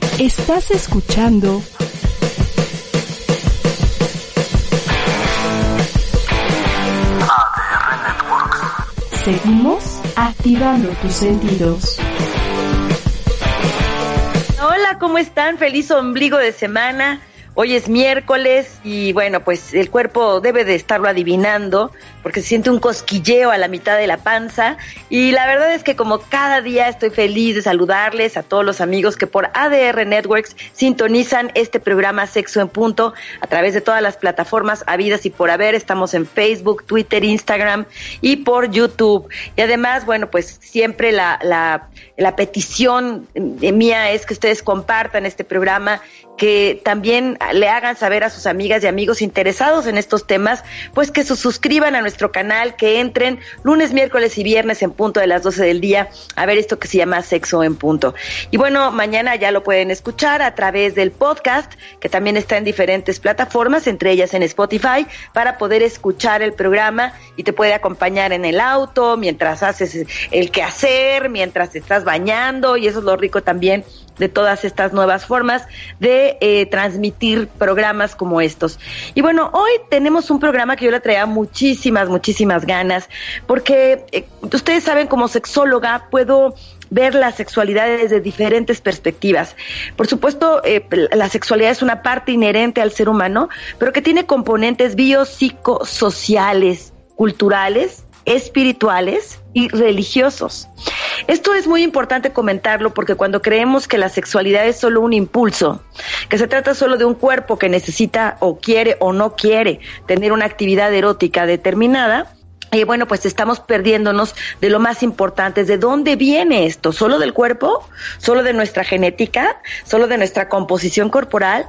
Estás escuchando ADR Networks. Seguimos activando tus sentidos. Hola, ¿cómo están? Feliz ombligo de semana. Hoy es miércoles y bueno, pues el cuerpo debe de estarlo adivinando porque se siente un cosquilleo a la mitad de la panza y la verdad es que como cada día estoy feliz de saludarles a todos los amigos que por ADR Networks sintonizan este programa Sexo en Punto a través de todas las plataformas habidas y por haber. Estamos en Facebook, Twitter, Instagram y por YouTube. Y además, bueno, pues siempre la, la, la petición mía es que ustedes compartan este programa que también le hagan saber a sus amigas y amigos interesados en estos temas, pues que se suscriban a nuestro canal, que entren lunes, miércoles y viernes en punto de las 12 del día a ver esto que se llama Sexo en Punto. Y bueno, mañana ya lo pueden escuchar a través del podcast, que también está en diferentes plataformas, entre ellas en Spotify, para poder escuchar el programa y te puede acompañar en el auto, mientras haces el quehacer, mientras estás bañando, y eso es lo rico también de todas estas nuevas formas de eh, transmitir programas como estos. Y bueno, hoy tenemos un programa que yo le traía muchísimas, muchísimas ganas, porque eh, ustedes saben, como sexóloga puedo ver la sexualidad desde diferentes perspectivas. Por supuesto, eh, la sexualidad es una parte inherente al ser humano, pero que tiene componentes biopsicosociales, culturales, espirituales y religiosos. Esto es muy importante comentarlo porque cuando creemos que la sexualidad es solo un impulso, que se trata solo de un cuerpo que necesita o quiere o no quiere tener una actividad erótica determinada, y bueno, pues estamos perdiéndonos de lo más importante, de dónde viene esto, solo del cuerpo, solo de nuestra genética, solo de nuestra composición corporal.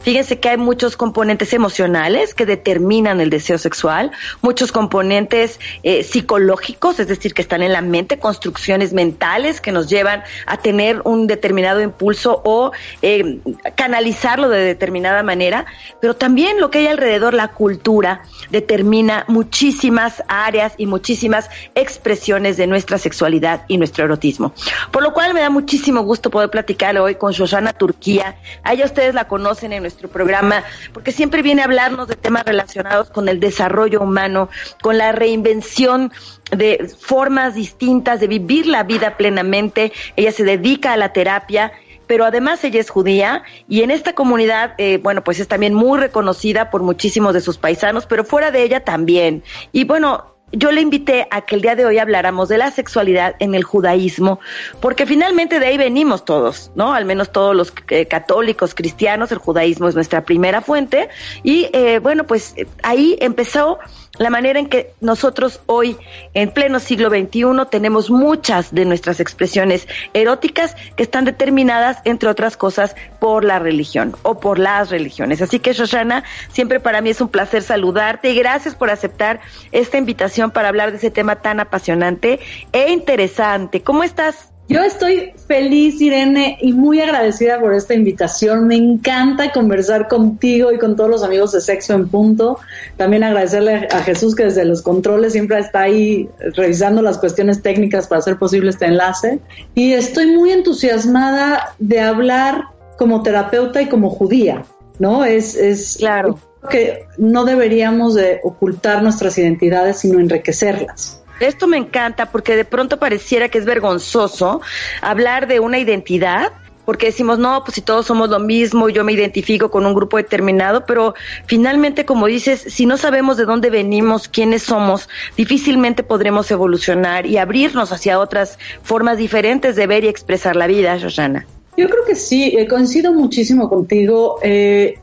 Fíjense que hay muchos componentes emocionales que determinan el deseo sexual, muchos componentes eh, psicológicos, es decir, que están en la mente, construcciones mentales que nos llevan a tener un determinado impulso o eh, canalizarlo de determinada manera, pero también lo que hay alrededor, la cultura, determina muchísimas áreas y muchísimas expresiones de nuestra sexualidad y nuestro erotismo. Por lo cual me da muchísimo gusto poder platicar hoy con Shoshana Turquía. A ella ustedes la conocen en nuestro programa porque siempre viene a hablarnos de temas relacionados con el desarrollo humano, con la reinvención de formas distintas de vivir la vida plenamente. Ella se dedica a la terapia pero además ella es judía y en esta comunidad, eh, bueno, pues es también muy reconocida por muchísimos de sus paisanos, pero fuera de ella también. Y bueno, yo le invité a que el día de hoy habláramos de la sexualidad en el judaísmo, porque finalmente de ahí venimos todos, ¿no? Al menos todos los eh, católicos, cristianos, el judaísmo es nuestra primera fuente. Y eh, bueno, pues ahí empezó la manera en que nosotros hoy, en pleno siglo XXI, tenemos muchas de nuestras expresiones eróticas que están determinadas, entre otras cosas, por la religión o por las religiones. Así que, Shoshana, siempre para mí es un placer saludarte y gracias por aceptar esta invitación para hablar de ese tema tan apasionante e interesante. ¿Cómo estás? Yo estoy feliz, Irene, y muy agradecida por esta invitación. Me encanta conversar contigo y con todos los amigos de Sexo en Punto. También agradecerle a Jesús que desde los controles siempre está ahí revisando las cuestiones técnicas para hacer posible este enlace. Y estoy muy entusiasmada de hablar como terapeuta y como judía, ¿no? Es, es claro que no deberíamos de ocultar nuestras identidades, sino enriquecerlas. Esto me encanta porque de pronto pareciera que es vergonzoso hablar de una identidad porque decimos, no, pues si todos somos lo mismo, yo me identifico con un grupo determinado, pero finalmente, como dices, si no sabemos de dónde venimos, quiénes somos, difícilmente podremos evolucionar y abrirnos hacia otras formas diferentes de ver y expresar la vida, Shoshana. Yo creo que sí, eh, coincido muchísimo contigo. Eh,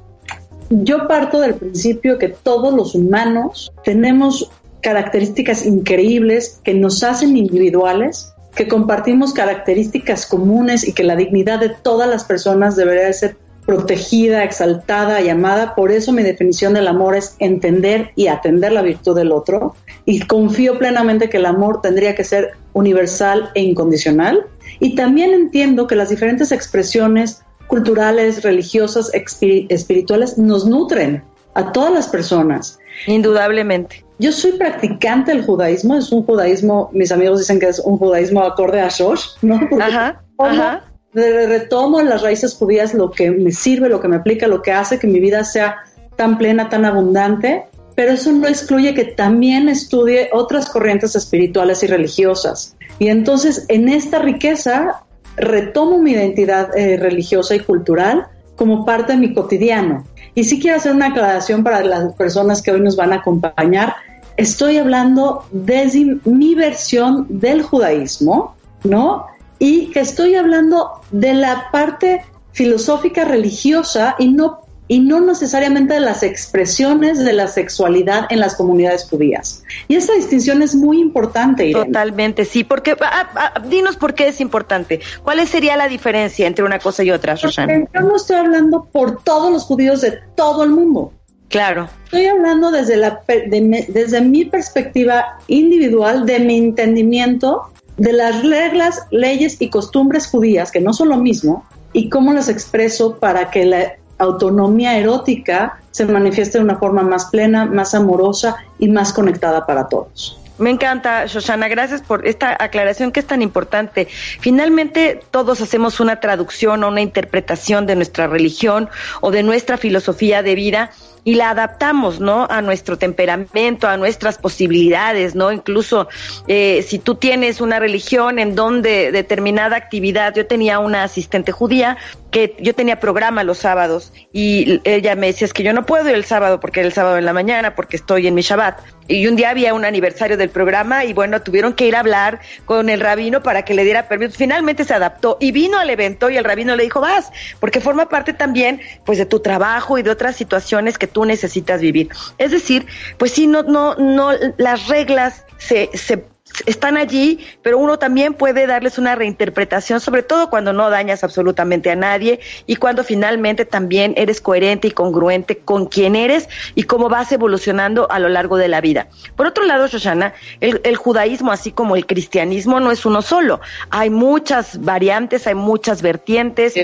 yo parto del principio que todos los humanos tenemos características increíbles que nos hacen individuales, que compartimos características comunes y que la dignidad de todas las personas debería ser protegida, exaltada, llamada. Por eso mi definición del amor es entender y atender la virtud del otro. Y confío plenamente que el amor tendría que ser universal e incondicional. Y también entiendo que las diferentes expresiones culturales, religiosas, espirituales nos nutren a todas las personas. Indudablemente. Yo soy practicante del judaísmo, es un judaísmo, mis amigos dicen que es un judaísmo acorde a Shosh, ¿no? ajá, ajá retomo en las raíces judías lo que me sirve, lo que me aplica, lo que hace que mi vida sea tan plena, tan abundante, pero eso no excluye que también estudie otras corrientes espirituales y religiosas. Y entonces en esta riqueza retomo mi identidad eh, religiosa y cultural como parte de mi cotidiano. Y sí quiero hacer una aclaración para las personas que hoy nos van a acompañar. Estoy hablando desde mi versión del judaísmo, ¿no? y que estoy hablando de la parte filosófica religiosa y no y no necesariamente de las expresiones de la sexualidad en las comunidades judías. Y esa distinción es muy importante. Totalmente, sí, porque ah, ah, dinos por qué es importante. ¿Cuál sería la diferencia entre una cosa y otra, Shoshana? Yo no estoy hablando por todos los judíos de todo el mundo. Claro. Estoy hablando desde, la, desde mi perspectiva individual, de mi entendimiento de las reglas, leyes y costumbres judías, que no son lo mismo, y cómo las expreso para que la autonomía erótica se manifieste de una forma más plena, más amorosa y más conectada para todos. Me encanta, Shoshana, gracias por esta aclaración que es tan importante. Finalmente, todos hacemos una traducción o una interpretación de nuestra religión o de nuestra filosofía de vida y la adaptamos, ¿no? A nuestro temperamento, a nuestras posibilidades, ¿no? Incluso eh, si tú tienes una religión en donde determinada actividad, yo tenía una asistente judía que yo tenía programa los sábados y ella me decía, es que yo no puedo ir el sábado porque era el sábado en la mañana, porque estoy en mi Shabbat. Y un día había un aniversario del programa y bueno, tuvieron que ir a hablar con el rabino para que le diera permiso. Finalmente se adaptó y vino al evento y el rabino le dijo, vas, porque forma parte también pues de tu trabajo y de otras situaciones que tú necesitas vivir. Es decir, pues sí, no, no, no, las reglas se, se están allí, pero uno también puede darles una reinterpretación, sobre todo cuando no dañas absolutamente a nadie y cuando finalmente también eres coherente y congruente con quién eres y cómo vas evolucionando a lo largo de la vida. Por otro lado, Shoshana, el, el judaísmo, así como el cristianismo, no es uno solo. Hay muchas variantes, hay muchas vertientes.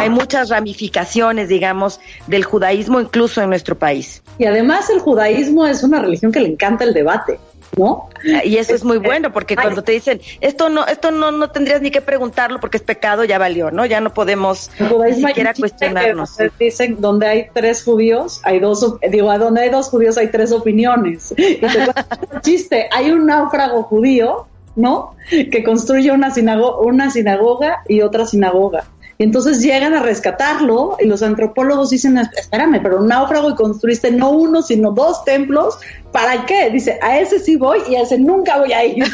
Hay muchas ramificaciones, digamos, del judaísmo incluso en nuestro país. Y además el judaísmo es una religión que le encanta el debate. ¿no? Y eso es muy bueno porque cuando te dicen esto no esto no no tendrías ni que preguntarlo porque es pecado ya valió, ¿no? Ya no podemos ni siquiera cuestionarnos. Dicen donde hay tres judíos hay dos digo donde hay dos judíos hay tres opiniones. Y te chiste hay un náufrago judío, ¿no? Que construye una sinagoga una sinagoga y otra sinagoga. Y entonces llegan a rescatarlo y los antropólogos dicen, espérame, pero un náufrago y construiste no uno, sino dos templos, ¿para qué? Dice, a ese sí voy y a ese nunca voy a ir.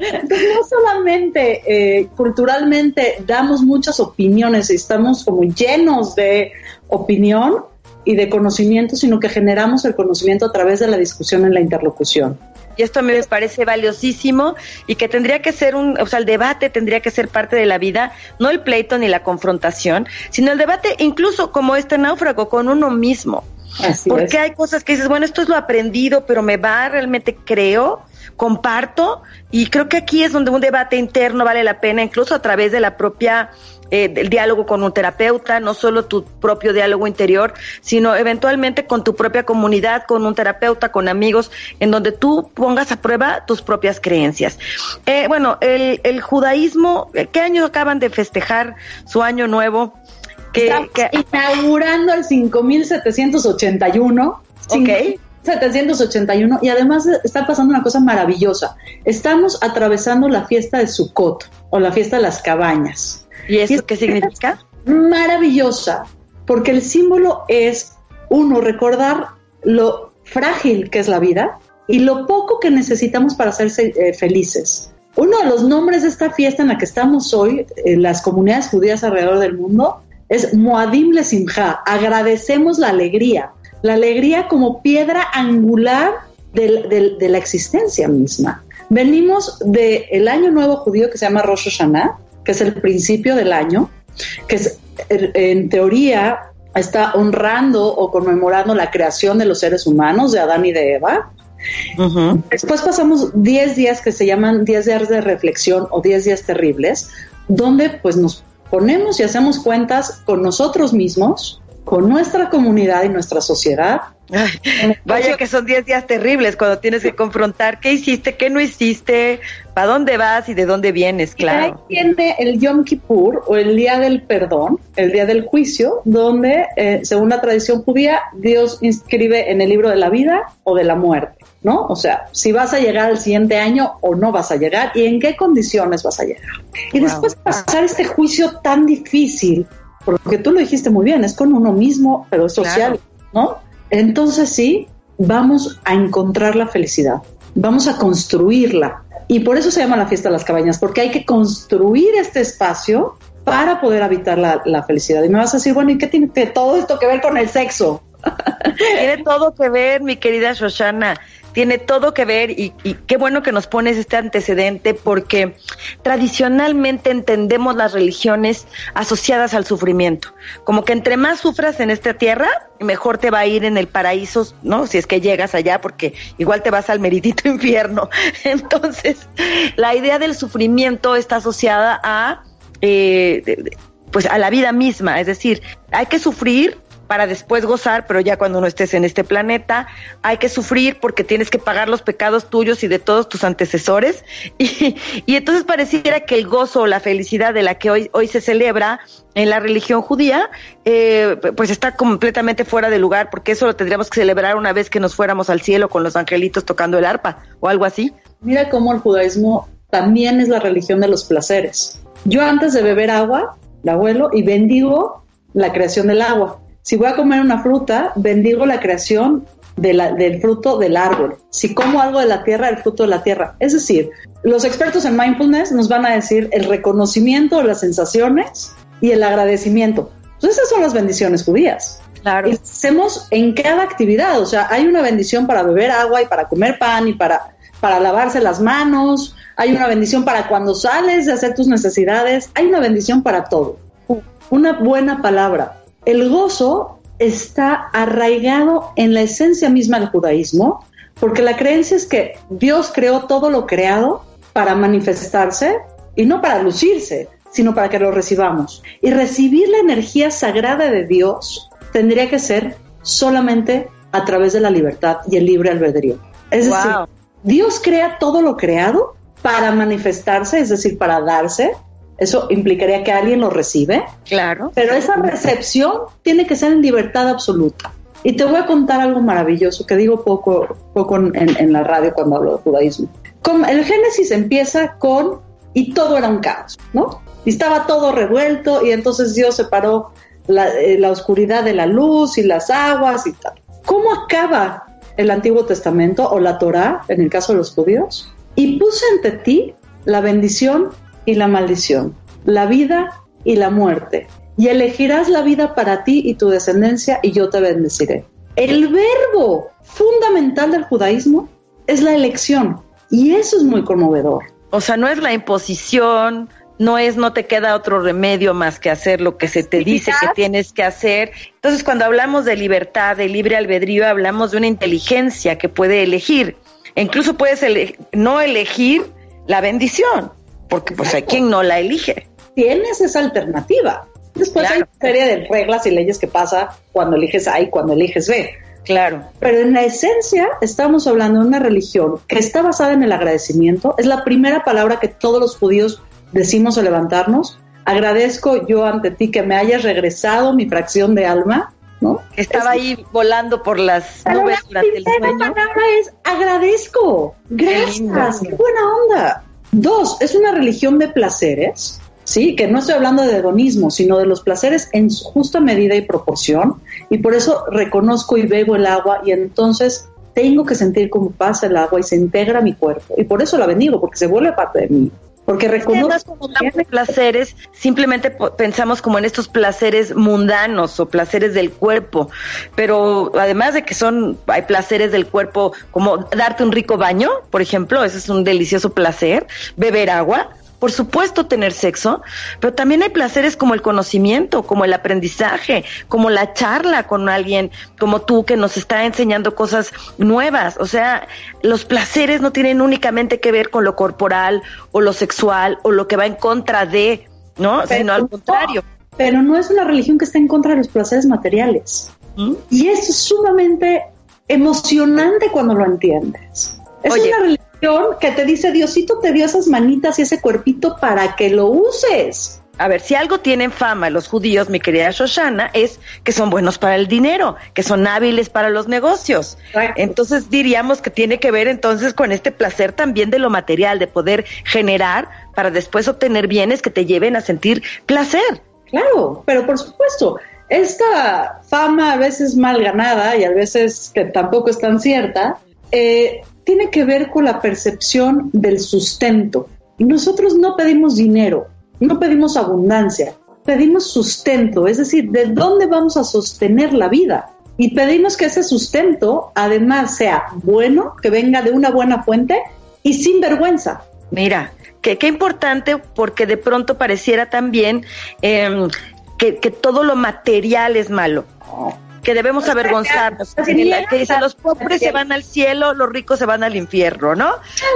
entonces no solamente eh, culturalmente damos muchas opiniones y estamos como llenos de opinión y de conocimiento, sino que generamos el conocimiento a través de la discusión en la interlocución y esto a mí me parece valiosísimo y que tendría que ser un, o sea, el debate tendría que ser parte de la vida, no el pleito ni la confrontación, sino el debate incluso como este náufrago con uno mismo. Porque hay cosas que dices, bueno, esto es lo aprendido, pero me va, realmente creo, comparto, y creo que aquí es donde un debate interno vale la pena, incluso a través de la propia eh, el diálogo con un terapeuta, no solo tu propio diálogo interior, sino eventualmente con tu propia comunidad, con un terapeuta, con amigos, en donde tú pongas a prueba tus propias creencias. Eh, bueno, el, el judaísmo, ¿qué año acaban de festejar su año nuevo? Que, inaugurando el 5781. Ok. 781 y además está pasando una cosa maravillosa. Estamos atravesando la fiesta de Sukkot o la fiesta de las cabañas. ¿Y eso qué significa? Maravillosa, porque el símbolo es, uno, recordar lo frágil que es la vida y lo poco que necesitamos para ser eh, felices. Uno de los nombres de esta fiesta en la que estamos hoy, en las comunidades judías alrededor del mundo, es Moadim Le Simcha. Agradecemos la alegría. La alegría como piedra angular de, de la existencia misma. Venimos del año nuevo judío que se llama Rosh Hashanah, que es el principio del año, que es, en teoría está honrando o conmemorando la creación de los seres humanos, de Adán y de Eva. Después pasamos 10 días que se llaman 10 días de reflexión o 10 días terribles, donde pues nos ponemos y hacemos cuentas con nosotros mismos, con nuestra comunidad y nuestra sociedad. vaya que son 10 días terribles cuando tienes que confrontar qué hiciste, qué no hiciste, para dónde vas y de dónde vienes, claro. Y ahí viene el Yom Kippur o el Día del Perdón, el Día del Juicio, donde, eh, según la tradición judía, Dios inscribe en el libro de la vida o de la muerte. ¿no? O sea, si vas a llegar al siguiente año o no vas a llegar y en qué condiciones vas a llegar. Y después pasar este juicio tan difícil, porque tú lo dijiste muy bien, es con uno mismo, pero es social, ¿no? Entonces sí, vamos a encontrar la felicidad, vamos a construirla. Y por eso se llama la fiesta de las cabañas, porque hay que construir este espacio para poder habitar la, felicidad. Y me vas a decir, bueno, ¿y qué tiene todo esto que ver con el sexo? Tiene todo que ver, mi querida Shoshana tiene todo que ver y, qué bueno que nos pones este antecedente porque tradicionalmente entendemos las religiones asociadas al sufrimiento, como que entre más sufras en esta tierra, mejor te va a ir en el paraíso, ¿no? Si es que llegas allá, porque igual te vas al meridito infierno. Entonces, la idea del sufrimiento está asociada a, eh, pues, a la vida misma, es decir, hay que sufrir para después gozar, pero ya cuando no estés en este planeta, hay que sufrir porque tienes que pagar los pecados tuyos y de todos tus antecesores. Y, y entonces pareciera que el gozo o la felicidad de la que hoy, hoy se celebra en la religión judía, eh, pues está completamente fuera de lugar, porque eso lo tendríamos que celebrar una vez que nos fuéramos al cielo con los angelitos tocando el arpa o algo así. Mira cómo el judaísmo también es la religión de los placeres. Yo antes de beber agua, la abuelo, y bendigo la creación del agua. Si voy a comer una fruta, bendigo la creación del fruto del árbol. Si como algo de la tierra, el fruto de la tierra. Es decir, los expertos en mindfulness nos van a decir el reconocimiento de las sensaciones y el agradecimiento. Entonces, esas son las bendiciones judías. Claro. hacemos en cada actividad. O sea, hay una bendición para beber agua y para comer pan y para, para lavarse las manos. Hay una bendición para cuando sales de hacer tus necesidades. Hay una bendición para todo. Una buena palabra, el gozo está arraigado en la esencia misma del judaísmo, porque la creencia es que Dios creó todo lo creado para manifestarse y no para lucirse, sino para que lo recibamos. Y recibir la energía sagrada de Dios tendría que ser solamente a través de la libertad y el libre albedrío. Es decir, Dios crea todo lo creado para manifestarse, es decir, para darse, eso implicaría que alguien lo recibe. Claro. Pero esa recepción tiene que ser en libertad absoluta. Y te voy a contar algo maravilloso que digo poco, poco en, la radio cuando hablo de judaísmo. el Génesis empieza con y todo era un caos, ¿no? Y estaba todo revuelto y entonces Dios separó la, eh, la oscuridad de la luz y las aguas y tal. ¿Cómo acaba el Antiguo Testamento o la Torá, en el caso de los judíos? Y puse ante ti la bendición y la maldición, la vida y la muerte. Y elegirás la vida para ti y tu descendencia y yo te bendeciré. El verbo fundamental del judaísmo es la elección y eso es muy conmovedor. O sea, no es la imposición, no es no te queda otro remedio más que hacer lo que se te dice que tienes que hacer. Entonces, cuando hablamos de libertad, de libre albedrío, hablamos de una inteligencia que puede elegir. E incluso puedes no elegir la bendición porque pues hay quien no la elige. Tienes esa alternativa. Después hay una serie de reglas y leyes que pasa cuando eliges A y cuando eliges B. Claro. Pero en la esencia estamos hablando de una religión que está basada en el agradecimiento. Es la primera palabra que todos los judíos decimos al levantarnos. Agradezco yo ante ti que me hayas regresado mi fracción de alma, ¿no? Estaba ahí volando por las nubes durante el sueño. La palabra es agradezco. Gracias. qué buena onda. Dos, es una religión de placeres, ¿sí? Que no estoy hablando de hedonismo, sino de los placeres en justa medida y proporción. Y por eso reconozco y bebo el agua y entonces tengo que sentir cómo pasa el agua y se integra mi cuerpo. Y por eso la bendigo, porque se vuelve parte de mí. Porque reconozco placeres, simplemente pensamos como en estos placeres mundanos o placeres del cuerpo, pero además de que son hay placeres del cuerpo como darte un rico baño, por ejemplo, ese es un delicioso placer, beber agua, por supuesto, tener sexo, pero también hay placeres como el conocimiento, como el aprendizaje, como la charla con alguien como tú que nos está enseñando cosas nuevas. O sea, los placeres no tienen únicamente que ver con lo corporal o lo sexual o lo que va en contra de, ¿no? Sino al contrario. Pero no es una religión que esté en contra de los placeres materiales. ¿Mm? Y es sumamente emocionante cuando lo entiendes. Es Oye. una religión que te dice, Diosito te dio esas manitas y ese cuerpito para que lo uses. A ver, si algo tienen fama los judíos, mi querida Shoshana, es que son buenos para el dinero, que son hábiles para los negocios. Entonces diríamos que tiene que ver entonces con este placer también de lo material, de poder generar para después obtener bienes que te lleven a sentir placer. Claro, pero por supuesto, esta fama a veces mal ganada y a veces que tampoco es tan cierta, eh, tiene que ver con la percepción del sustento. Nosotros no pedimos dinero, no pedimos abundancia, pedimos sustento, es decir, de dónde vamos a sostener la vida. Y pedimos que ese sustento además sea bueno, que venga de una buena fuente y sin vergüenza. Mira, qué importante porque de pronto pareciera también eh, que, que todo lo material es malo. Que debemos avergonzarnos. Que dice, los pobres se van al cielo, los ricos se van al infierno, ¿no?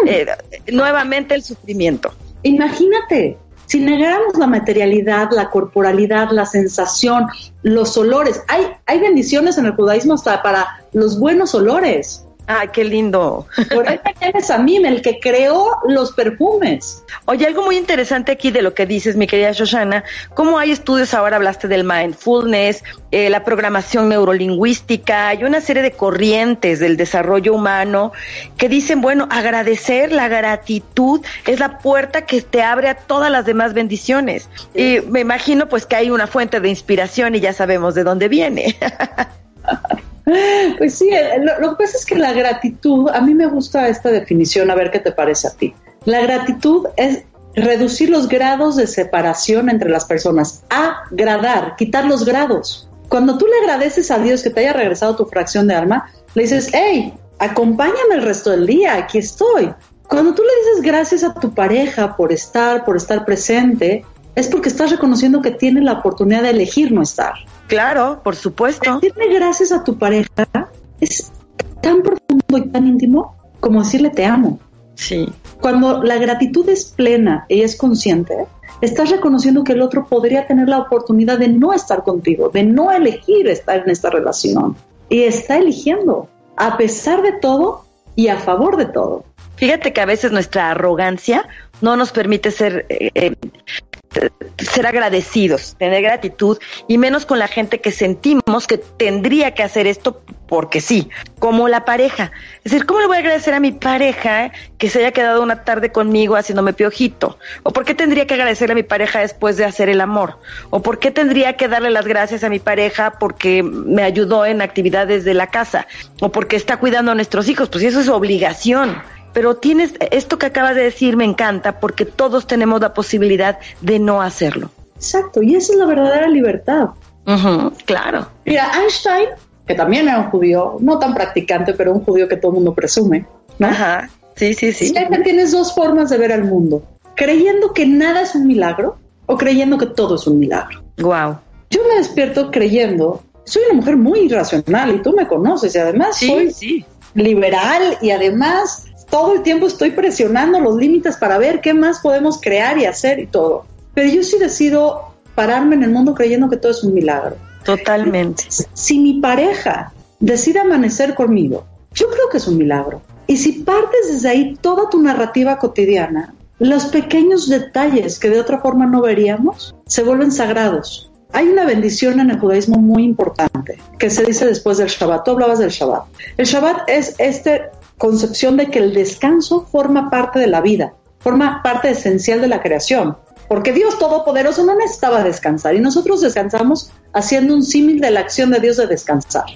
Eh, nuevamente el sufrimiento. Imagínate, si negáramos la materialidad, la corporalidad, la sensación, los olores, hay, hay bendiciones en el judaísmo hasta para los buenos olores. Ay, qué lindo. Por ahí tienes a mí, el que creó los perfumes. Oye, algo muy interesante aquí de lo que dices, mi querida Shoshana, cómo hay estudios, ahora hablaste del mindfulness, eh, la programación neurolingüística, hay una serie de corrientes del desarrollo humano que dicen, bueno, agradecer, la gratitud es la puerta que te abre a todas las demás bendiciones. Y me imagino pues que hay una fuente de inspiración y ya sabemos de dónde viene. Pues sí, eh, lo, lo que pasa es que la gratitud, a mí me gusta esta definición, a ver qué te parece a ti. La gratitud es reducir los grados de separación entre las personas, agradar, quitar los grados. Cuando tú le agradeces a Dios que te haya regresado tu fracción de alma, le dices, hey, acompáñame el resto del día, aquí estoy. Cuando tú le dices gracias a tu pareja por estar, por estar presente, es porque estás reconociendo que tiene la oportunidad de elegir no estar. claro, por supuesto. Decirle gracias a tu pareja es tan profundo y tan íntimo como decirle te amo. Sí. Cuando la gratitud es plena y es consciente, estás reconociendo que el otro podría tener la oportunidad de no estar contigo, de no elegir estar en esta relación. Y está eligiendo, a pesar de todo y a favor de todo. Fíjate que a veces nuestra arrogancia no nos permite ser eh, eh, ser agradecidos, tener gratitud y menos con la gente que sentimos que tendría que hacer esto porque sí, como la pareja. Es decir, ¿cómo le voy a agradecer a mi pareja que se haya quedado una tarde conmigo haciéndome piojito? ¿O por qué tendría que agradecerle a mi pareja después de hacer el amor? ¿O por qué tendría que darle las gracias a mi pareja porque me ayudó en actividades de la casa? ¿O porque está cuidando a nuestros hijos? Pues eso es obligación pero tienes esto que acabas de decir me encanta porque todos tenemos la posibilidad de no hacerlo. Exacto, y esa es la verdadera libertad. Claro. Mira, Einstein, que también era un judío, no tan practicante, pero un judío que todo el mundo presume, ¿no? Ajá. Sí, sí, sí. Siempre tienes dos formas de ver al mundo, creyendo que nada es un milagro o creyendo que todo es un milagro. Wow. Yo me despierto creyendo, soy una mujer muy irracional y tú me conoces y además soy sí. liberal y además todo el tiempo estoy presionando los límites para ver qué más podemos crear y hacer y todo. Pero yo sí decido pararme en el mundo creyendo que todo es un milagro. Totalmente. Si mi pareja decide amanecer conmigo, yo creo que es un milagro. Y si partes desde ahí toda tu narrativa cotidiana, los pequeños detalles que de otra forma no veríamos se vuelven sagrados. Hay una bendición en el judaísmo muy importante que se dice después del Shabbat. Tú hablabas del Shabbat. El Shabbat es esta concepción de que el descanso forma parte de la vida, forma parte esencial de la creación. Porque Dios Todopoderoso no necesitaba descansar y nosotros descansamos haciendo un símil de la acción de Dios de descansar.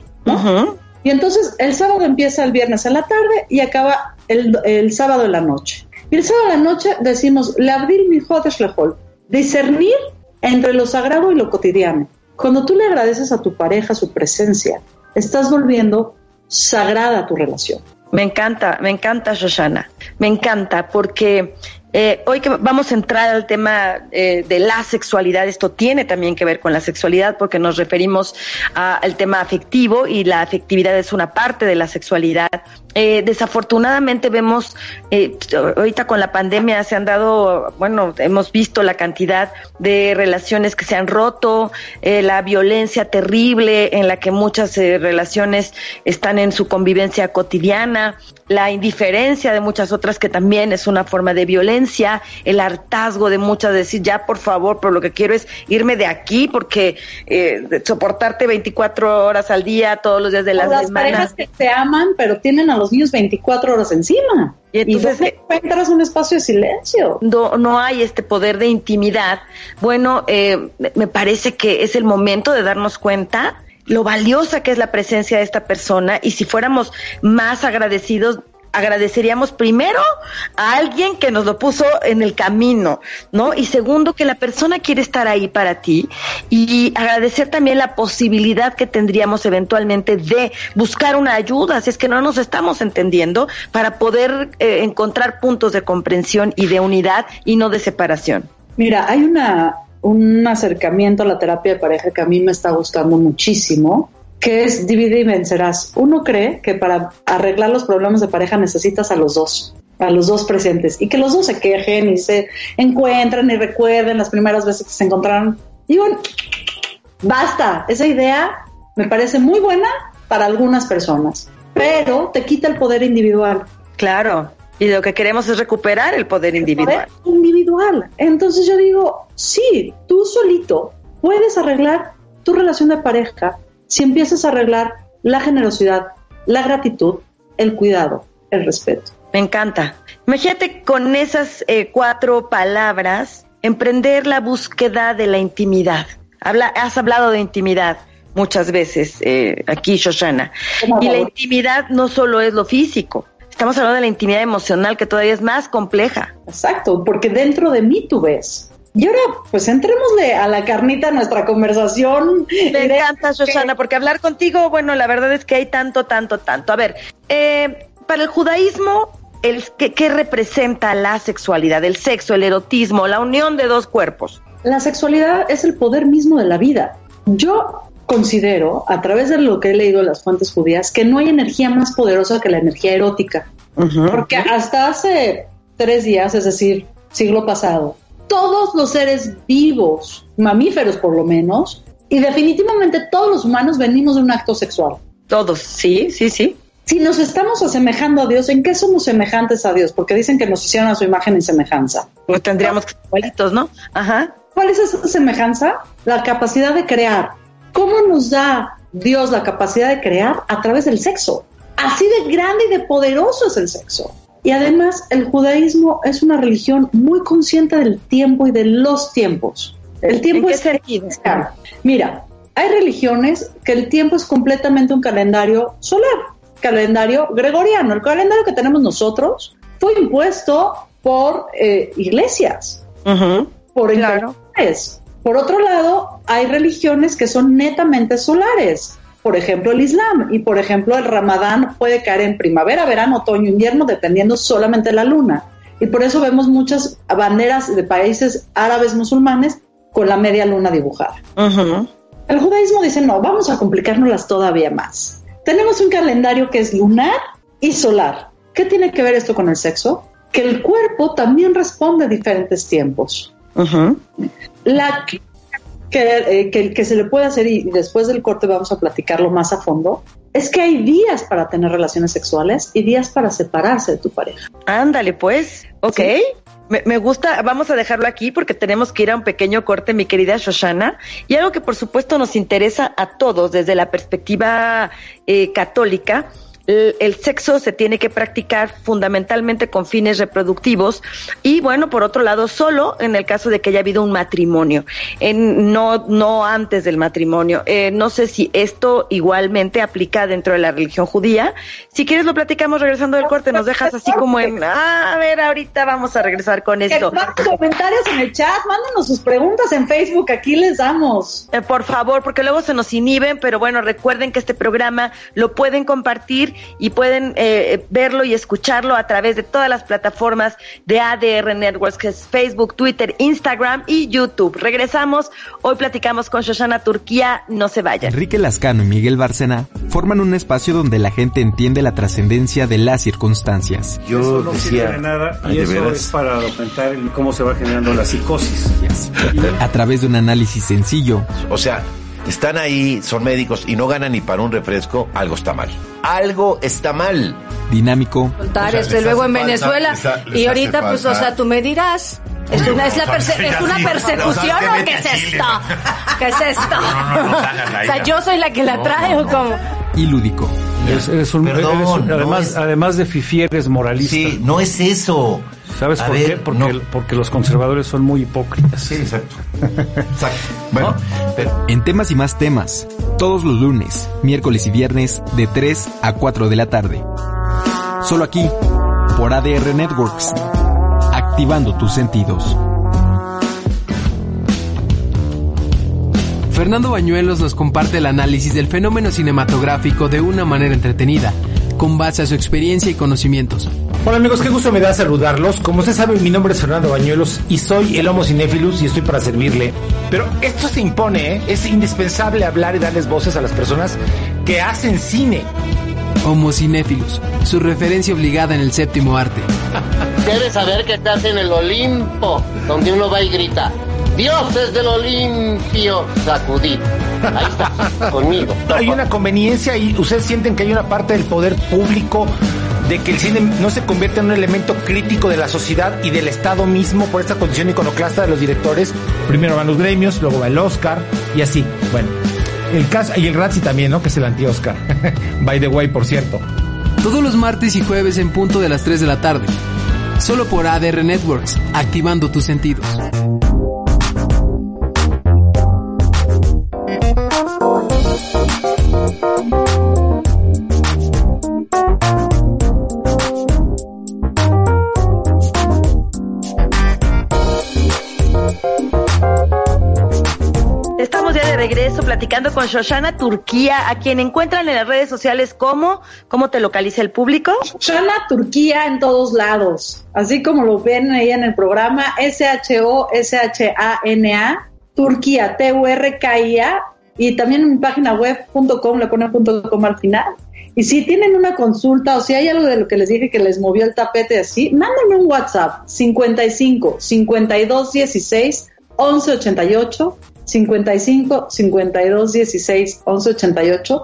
Y entonces el sábado empieza el viernes en la tarde y acaba el, el sábado en la noche. Y el sábado en la noche decimos, Labdil mi Jodesh lehol", discernir entre lo sagrado y lo cotidiano. Cuando tú le agradeces a tu pareja su presencia, estás volviendo sagrada tu relación. Me encanta, me encanta, Shoshana. Me encanta porque Eh, hoy que vamos a entrar al tema eh, de la sexualidad, esto tiene también que ver con la sexualidad porque nos referimos al tema afectivo y la afectividad es una parte de la sexualidad. Eh, desafortunadamente vemos, ahorita con la pandemia se han dado, bueno, hemos visto la cantidad de relaciones que se han roto, la violencia terrible en la que muchas relaciones están en su convivencia cotidiana, la indiferencia de muchas otras que también es una forma de violencia, el hartazgo de muchas, de decir ya por favor, pero lo que quiero es irme de aquí porque eh, soportarte 24 horas al día, todos los días de la semana. Las parejas que se aman, pero tienen a los niños 24 horas encima. Y entonces ¿Y encuentras un espacio de silencio. No, no hay este poder de intimidad. Bueno, eh, me parece que es el momento de darnos cuenta lo valiosa que es la presencia de esta persona y si fuéramos más agradecidos agradeceríamos primero a alguien que nos lo puso en el camino, ¿no? Y segundo, que la persona quiere estar ahí para ti y agradecer también la posibilidad que tendríamos eventualmente de buscar una ayuda, si es que no nos estamos entendiendo, para poder eh, encontrar puntos de comprensión y de unidad y no de separación. Mira, hay una, un acercamiento a la terapia de pareja que a mí me está gustando muchísimo, que es divide y vencerás. Uno cree que para arreglar los problemas de pareja necesitas a los dos, a los dos presentes, y que los dos se quejen y se encuentren y recuerden las primeras veces que se encontraron. Y bueno, basta, esa idea me parece muy buena para algunas personas, pero te quita el poder individual. Claro, y lo que queremos es recuperar el poder individual. poder individual. Entonces yo digo, sí, tú solito puedes arreglar tu relación de pareja si empiezas a arreglar la generosidad, la gratitud, el cuidado, el respeto. Me encanta. Imagínate con esas eh, cuatro palabras, emprender la búsqueda de la intimidad. Habla, has hablado de intimidad muchas veces eh, aquí, Shoshana. Y la intimidad no solo es lo físico, Estamos hablando de la intimidad emocional que todavía es más compleja. Exacto, porque dentro de mí tú ves. Y ahora, pues entrémosle a la carnita a nuestra conversación. Me encanta, Susana, porque hablar contigo, bueno, la verdad es que hay tanto, tanto, tanto. A ver, eh, para el judaísmo, el, ¿qué, ¿qué representa la sexualidad, el sexo, el erotismo, la unión de dos cuerpos? La sexualidad es el poder mismo de la vida. Yo considero, a través de lo que he leído en las fuentes judías, que no hay energía más poderosa que la energía erótica. Porque hasta hace tres días, es decir, siglo pasado, todos los seres vivos, mamíferos por lo menos, y definitivamente todos los humanos venimos de un acto sexual. Todos, sí, sí, sí. Si nos estamos asemejando a Dios, ¿en qué somos semejantes a Dios? Porque dicen que nos hicieron a su imagen y semejanza. Pues tendríamos que ser igualitos, ¿no? Ajá. ¿Cuál es esa semejanza? La capacidad de crear, ¿Cómo nos da Dios la capacidad de crear? A través del sexo. Así de grande y de poderoso es el sexo. Y además el judaísmo es una religión muy consciente del tiempo y de los tiempos. El tiempo es claro. Mira, hay religiones que el tiempo es completamente un calendario solar, calendario gregoriano. El calendario que tenemos nosotros fue impuesto por eh, iglesias, por claro. Por otro lado, hay religiones que son netamente solares. Por ejemplo, el Islam. Y por ejemplo, el Ramadán puede caer en primavera, verano, otoño, invierno, dependiendo solamente de la luna. Y por eso vemos muchas banderas de países árabes musulmanes con la media luna dibujada. El judaísmo dice, no, vamos a complicárnoslas todavía más. Tenemos un calendario que es lunar y solar. ¿Qué tiene que ver esto con el sexo? Que el cuerpo también responde a diferentes tiempos. La eh, que, que, se le puede hacer, y después del corte vamos a platicarlo más a fondo, es que hay días para tener relaciones sexuales y días para separarse de tu pareja. Ándale, pues, ok. Me, gusta, vamos a dejarlo aquí porque tenemos que ir a un pequeño corte, mi querida Shoshana, y algo que por supuesto nos interesa a todos desde la perspectiva eh, católica el, sexo se tiene que practicar fundamentalmente con fines reproductivos y bueno, por otro lado, solo en el caso de que haya habido un matrimonio, en, no, no antes del matrimonio. Eh, no sé si esto igualmente aplica dentro de la religión judía. Si quieres lo platicamos regresando del corte, nos dejas así como en, ah, a ver, ahorita vamos a regresar con esto. comentarios en el chat, mándenos sus preguntas en Facebook, aquí les damos. Eh, por favor, porque luego se nos inhiben, pero bueno, recuerden que este programa lo pueden compartir y pueden eh, verlo y escucharlo a través de todas las plataformas de ADR Networks, que es Facebook, Twitter, Instagram y YouTube. Regresamos, hoy platicamos con Shoshana Turquía, no se vayan. Enrique Lascano y Miguel Barcena forman un espacio donde la gente entiende la trascendencia de las circunstancias. Yo eso no decía, sirve de nada y eso veras. es para documentar cómo se va generando la psicosis. A través de un análisis sencillo, O sea, están ahí, son médicos y no ganan ni para un refresco, algo está mal. Algo está mal. dinámico, contar O sea, este les luego en falta- Venezuela les ha- les y ahorita pues o sea tú me dirás es una es, la perse- es una persecución o qué es esto qué es esto No, no, no, háganla, o sea yo soy la que la No, trae o como y lúdico. Eres, eres un, Perdón, eres un- no además, es- además de fifi eres moralista. Sí, no es eso. ¿Sabes A por ver, qué? Porque, no. porque los conservadores son muy hipócritas. Sí, exacto. Exacto. Bueno, pero En temas y más temas, todos los lunes, miércoles y viernes de 3 a 4 de la tarde. Solo aquí, por ADR Networks, activando tus sentidos. Fernando Bañuelos nos comparte el análisis del fenómeno cinematográfico de una manera entretenida, con base a su experiencia y conocimientos. Hola amigos, qué gusto me da saludarlos. Como usted sabe, mi nombre es Fernando Bañuelos y soy el Homo Cinéfilus y estoy para servirle. Pero esto se impone, ¿eh? es indispensable hablar y darles voces a las personas que hacen cine. Homo Cinéfilos, su referencia obligada en el séptimo arte. Debes saber que estás en el Olimpo, donde uno va y grita, dioses del Olimpio, sacudid. Ahí estás, conmigo. Hay una conveniencia y ustedes sienten que hay una parte del poder público de que el cine no se convierte en un elemento crítico de la sociedad y del Estado mismo por esta condición iconoclasta de los directores. Primero van los gremios, luego va el Oscar y así. Bueno, el caso, y el Razzie también, ¿no? Que es el anti-Oscar. By the way, por cierto. Todos los martes y jueves en punto de las 3 de la tarde. Solo por ADR Networks, activando tus sentidos. Platicando con Shoshana Turquía, a quien encuentran en las redes sociales como, ¿cómo te localiza el público? Shana Turquía en todos lados, así como lo ven ahí en el programa S-H-O-S-H-A-N-A, Turquía, T-U-R-K-I-A, y también en mi página web .com, le ponen .com al final. Y si tienen una consulta o si hay algo de lo que les dije que les movió el tapete así, mándenme un WhatsApp 55 52 16 11 88 55 52 16 11 88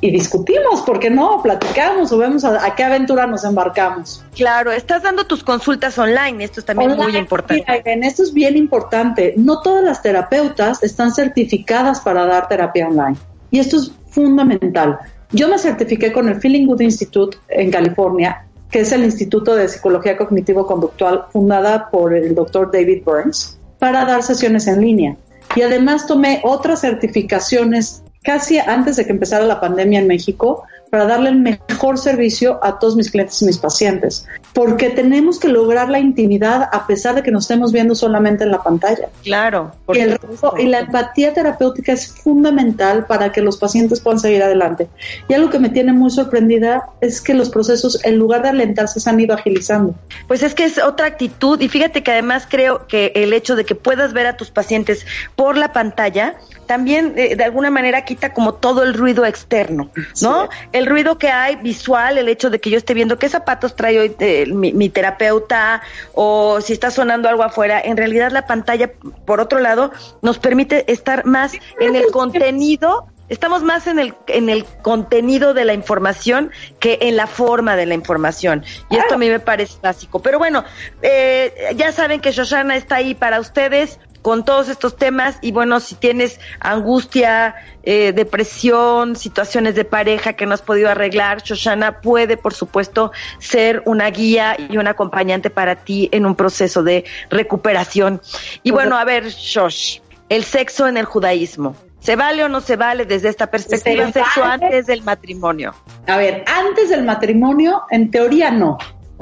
y discutimos, ¿por qué no? Platicamos o vemos a, a qué aventura nos embarcamos. Claro, estás dando tus consultas online, esto es también muy importante. mira, esto es bien importante. No todas las terapeutas están certificadas para dar terapia online. Y esto es fundamental. Yo me certifiqué con el Feeling Good Institute en California, que es el Instituto de Psicología Cognitivo-Conductual fundada por el doctor David Burns, para dar sesiones en línea. Y además tomé otras certificaciones casi antes de que empezara la pandemia en México para darle el mejor servicio a todos mis clientes y mis pacientes. Porque tenemos que lograr la intimidad a pesar de que nos estemos viendo solamente en la pantalla. Claro. Y, el y la empatía terapéutica es fundamental para que los pacientes puedan seguir adelante. Y algo que me tiene muy sorprendida es que los procesos, en lugar de alentarse, se han ido agilizando. Pues es que es otra actitud y fíjate que además creo que el hecho de que puedas ver a tus pacientes por la pantalla también eh, de alguna manera quita como todo el ruido externo, ¿no? El ruido que hay visual, el hecho de que yo esté viendo qué zapatos trae hoy eh, mi, mi terapeuta o si está sonando algo afuera, en realidad la pantalla, por otro lado, nos permite estar más en el contenido Estamos más en el, en el contenido de la información que en la forma de la información. Y esto a mí me parece básico. Pero bueno, eh, ya saben que Shoshana está ahí para ustedes con todos estos temas. Y bueno, si tienes angustia, eh, depresión, situaciones de pareja que no has podido arreglar, Shoshana puede, por supuesto, ser una guía y un acompañante para ti en un proceso de recuperación. Y bueno, a ver, Shosh, el sexo en el judaísmo. ¿Se vale o no se vale desde esta perspectiva Se sexo antes del matrimonio? A ver, antes del matrimonio, en teoría no,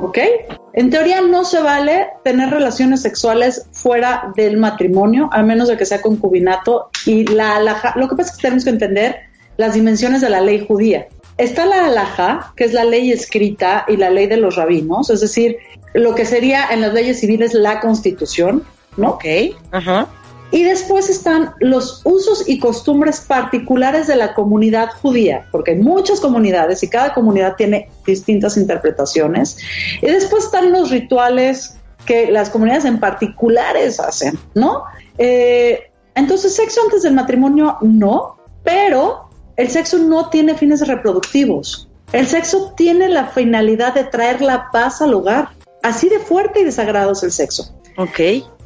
¿ok? En teoría no se vale tener relaciones sexuales fuera del matrimonio, a menos de que sea concubinato. Y la, alhaja- lo que pasa es que tenemos que entender las dimensiones de la ley judía. está la alhaja, que es la ley escrita y la ley de los rabinos, es decir, lo que sería en las leyes civiles la constitución, ¿no? Ok, ajá. Y después están los usos y costumbres particulares de la comunidad judía, porque hay muchas comunidades y cada comunidad tiene distintas interpretaciones. Y después están los rituales que las comunidades en particulares hacen, ¿no? Eh, entonces, sexo antes del matrimonio no, pero el sexo no tiene fines reproductivos. El sexo tiene la finalidad de traer la paz al hogar. Así de fuerte y de sagrado es el sexo. Ok.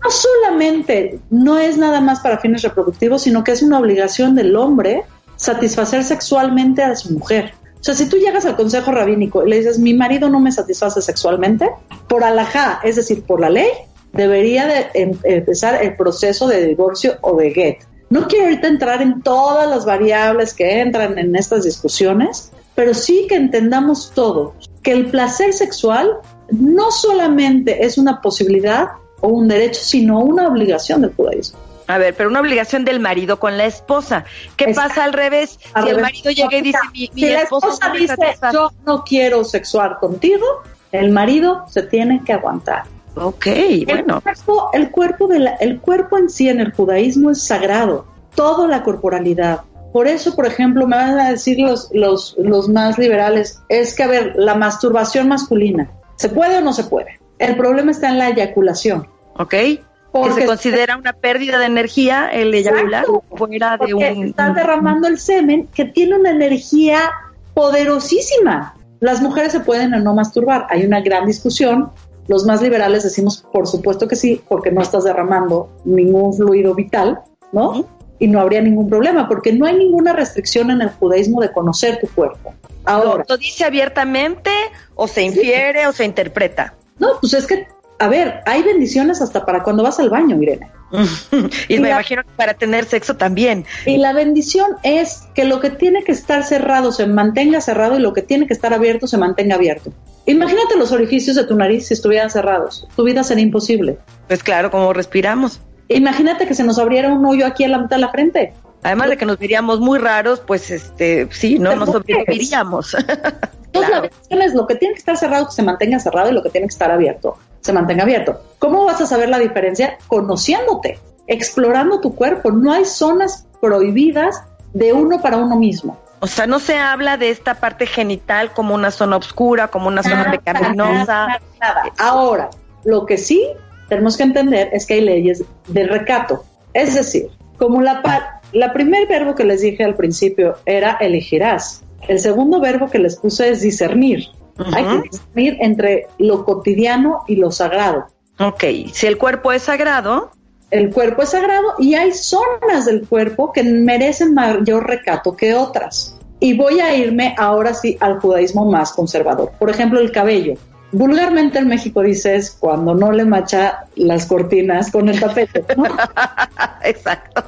No solamente no es nada más para fines reproductivos, sino que es una obligación del hombre satisfacer sexualmente a su mujer. O sea, si tú llegas al consejo rabínico y le dices, mi marido no me satisface sexualmente, por alajá, es decir, por la ley, debería de em- empezar el proceso de divorcio o de get. No quiero ahorita entrar en todas las variables que entran en estas discusiones, pero sí que entendamos todo, que el placer sexual no solamente es una posibilidad o un derecho, sino una obligación del judaísmo. A ver, pero una obligación del marido con la esposa. ¿Qué Exacto. pasa al revés? Al si el marido llega y dice, mi, mi si la esposa no dice, satisface". yo no quiero sexuar contigo, el marido se tiene que aguantar. Ok, El bueno. cuerpo, el, cuerpo de la- el cuerpo en sí en el judaísmo es sagrado, toda la corporalidad. Por eso, por ejemplo, me van a decir los, los, los más liberales, es que, a ver, la masturbación masculina, ¿se puede o no se puede? El problema está en la eyaculación. Ok. que Porque se considera una pérdida de energía el eyacular Exacto. fuera de un... estás derramando el semen que tiene una energía poderosísima. Las mujeres se pueden o no masturbar. Hay una gran discusión. Los más liberales decimos, por supuesto que sí, porque no estás derramando ningún fluido vital, ¿no? Y no habría ningún problema, porque no hay ninguna restricción en el judaísmo de conocer tu cuerpo. Ahora, ¿Lo dice abiertamente o se infiere o se interpreta? no, pues es que, a ver, hay bendiciones hasta para cuando vas al baño, Irene. y Y me la- imagino que para tener sexo también. Y la bendición es que lo que tiene que estar cerrado se mantenga cerrado y lo que tiene que estar abierto se mantenga abierto. Imagínate los orificios de tu nariz si estuvieran cerrados. Tu vida sería imposible. Pues claro, como respiramos. Imagínate que se nos abriera un hoyo aquí en la mitad de la frente. Además de que nos veríamos muy raros, pues este, sí, no nos sobreviviríamos. Entonces la bendición es lo que tiene que estar cerrado que se mantenga cerrado y lo que tiene que estar abierto se mantenga abierto. ¿Cómo vas a saber la diferencia? Conociéndote, explorando tu cuerpo. No hay zonas prohibidas de uno para uno mismo. O sea, no se habla de esta parte genital como una zona oscura, como una zona pecaminosa. nada, nada. Ahora, lo que sí tenemos que entender es que hay leyes de recato. Es decir, como la, la primer verbo que les dije al principio era elegirás. El segundo verbo que les puse es discernir. Hay que discernir entre lo cotidiano y lo sagrado. Ok, si el cuerpo es sagrado, El cuerpo es sagrado y hay zonas del cuerpo que merecen mayor recato que otras. Y voy a irme ahora sí al judaísmo más conservador. Por ejemplo, el cabello. Vulgarmente en México dices cuando no le macha las cortinas con el tapete, ¿no? exacto.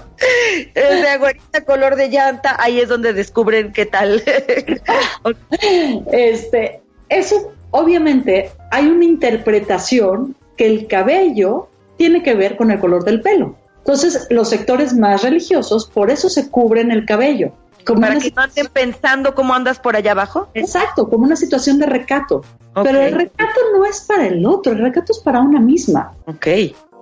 Es de agüita color de llanta, ahí es donde descubren qué tal. Este, eso obviamente hay una interpretación que el cabello tiene que ver con el color del pelo. Entonces, los sectores más religiosos por eso se cubren el cabello. Como Para que no anden pensando cómo andas por allá abajo. Exacto, como una situación de recato. Pero el recato no es para el otro, el recato es para una misma. Ok.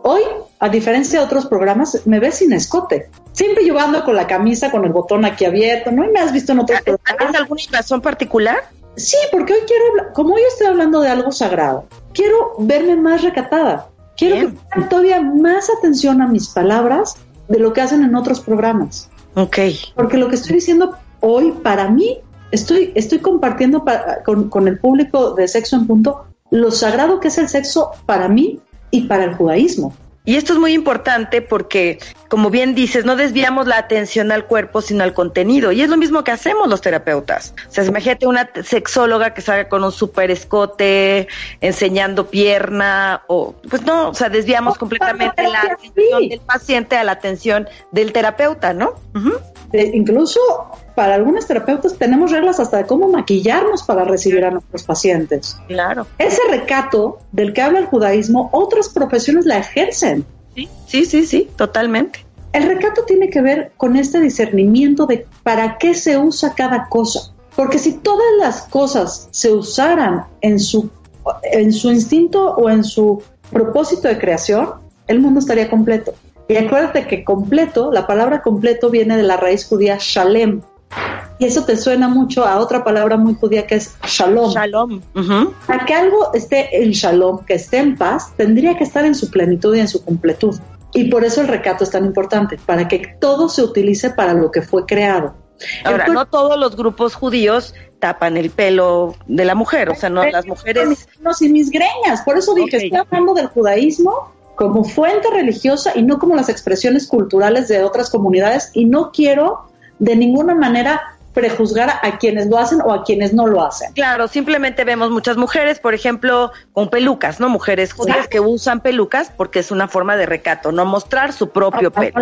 Hoy, a diferencia de otros programas, me ves sin escote. Siempre yo ando con la camisa, con el botón aquí abierto, ¿no? Y me has visto en otros programas. ¿Tienes alguna razón particular? Sí, porque hoy quiero hablar, como hoy estoy hablando de algo sagrado, quiero verme más recatada. Quiero Bien. que pongan todavía más atención a mis palabras de lo que hacen en otros programas. Ok. Porque lo que estoy diciendo hoy, para mí, estoy, estoy compartiendo pa- con, con el público de Sexo en Punto lo sagrado que es el sexo para mí y para el judaísmo. Y esto es muy importante porque, como bien dices, no desviamos la atención al cuerpo, sino al contenido. Y es lo mismo que hacemos los terapeutas. O sea, imagínate una sexóloga que salga con un super escote, enseñando pierna, o pues no, o sea, desviamos completamente la atención del paciente a la atención del terapeuta, ¿no? Incluso para algunos terapeutas tenemos reglas hasta de cómo maquillarnos para recibir a nuestros pacientes. Claro. Ese recato del que habla el judaísmo, otras profesiones la ejercen. Sí, sí, sí, sí, totalmente. El recato tiene que ver con este discernimiento de para qué se usa cada cosa. Porque si todas las cosas se usaran en su, en su instinto o en su propósito de creación, el mundo estaría completo. Y acuérdate que completo, la palabra completo viene de la raíz judía shalem. Y eso te suena mucho a otra palabra muy judía que es shalom. Shalom. Para que algo esté en shalom, que esté en paz, tendría que estar en su plenitud y en su completud. Y por eso el recato es tan importante, para que todo se utilice para lo que fue creado. Ahora, no todos los grupos judíos tapan el pelo de la mujer, o sea, no las mujeres... No, sin mis greñas, por eso dije, estoy hablando del judaísmo como fuente religiosa y no como las expresiones culturales de otras comunidades y no quiero de ninguna manera prejuzgar a quienes lo hacen o a quienes no lo hacen. Claro, simplemente vemos muchas mujeres, por ejemplo, con pelucas, ¿no? Mujeres judías que usan pelucas porque es una forma de recato, no mostrar su propio pelo.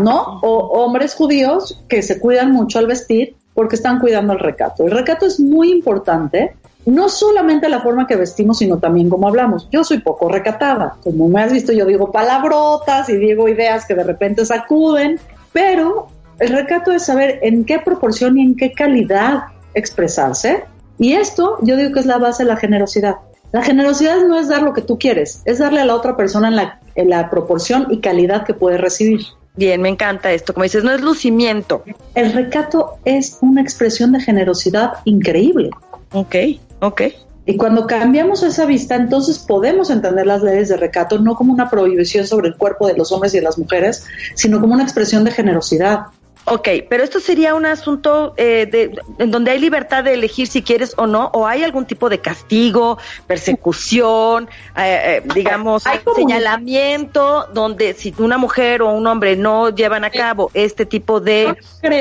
¿no? O hombres judíos que se cuidan mucho al vestir porque están cuidando el recato. El recato es muy importante, no solamente la forma que vestimos, sino también cómo hablamos. Yo soy poco recatada, como me has visto, yo digo palabrotas y digo ideas que de repente sacuden, pero el recato es saber en qué proporción y en qué calidad expresarse. Y esto yo digo que es la base de la generosidad. La generosidad no es dar lo que tú quieres, es darle a la otra persona en la, en la proporción y calidad que puede recibir. Bien, me encanta esto. Como dices, no es lucimiento. El recato es una expresión de generosidad increíble. Ok, ok. Y cuando cambiamos esa vista, entonces podemos entender las leyes de recato no como una prohibición sobre el cuerpo de los hombres y de las mujeres, sino como una expresión de generosidad. Ok, pero esto sería un asunto eh, de, en donde hay libertad de elegir si quieres o no, o hay algún tipo de castigo, persecución, eh, eh, digamos, señalamiento, donde si una mujer o un hombre no llevan a cabo este tipo de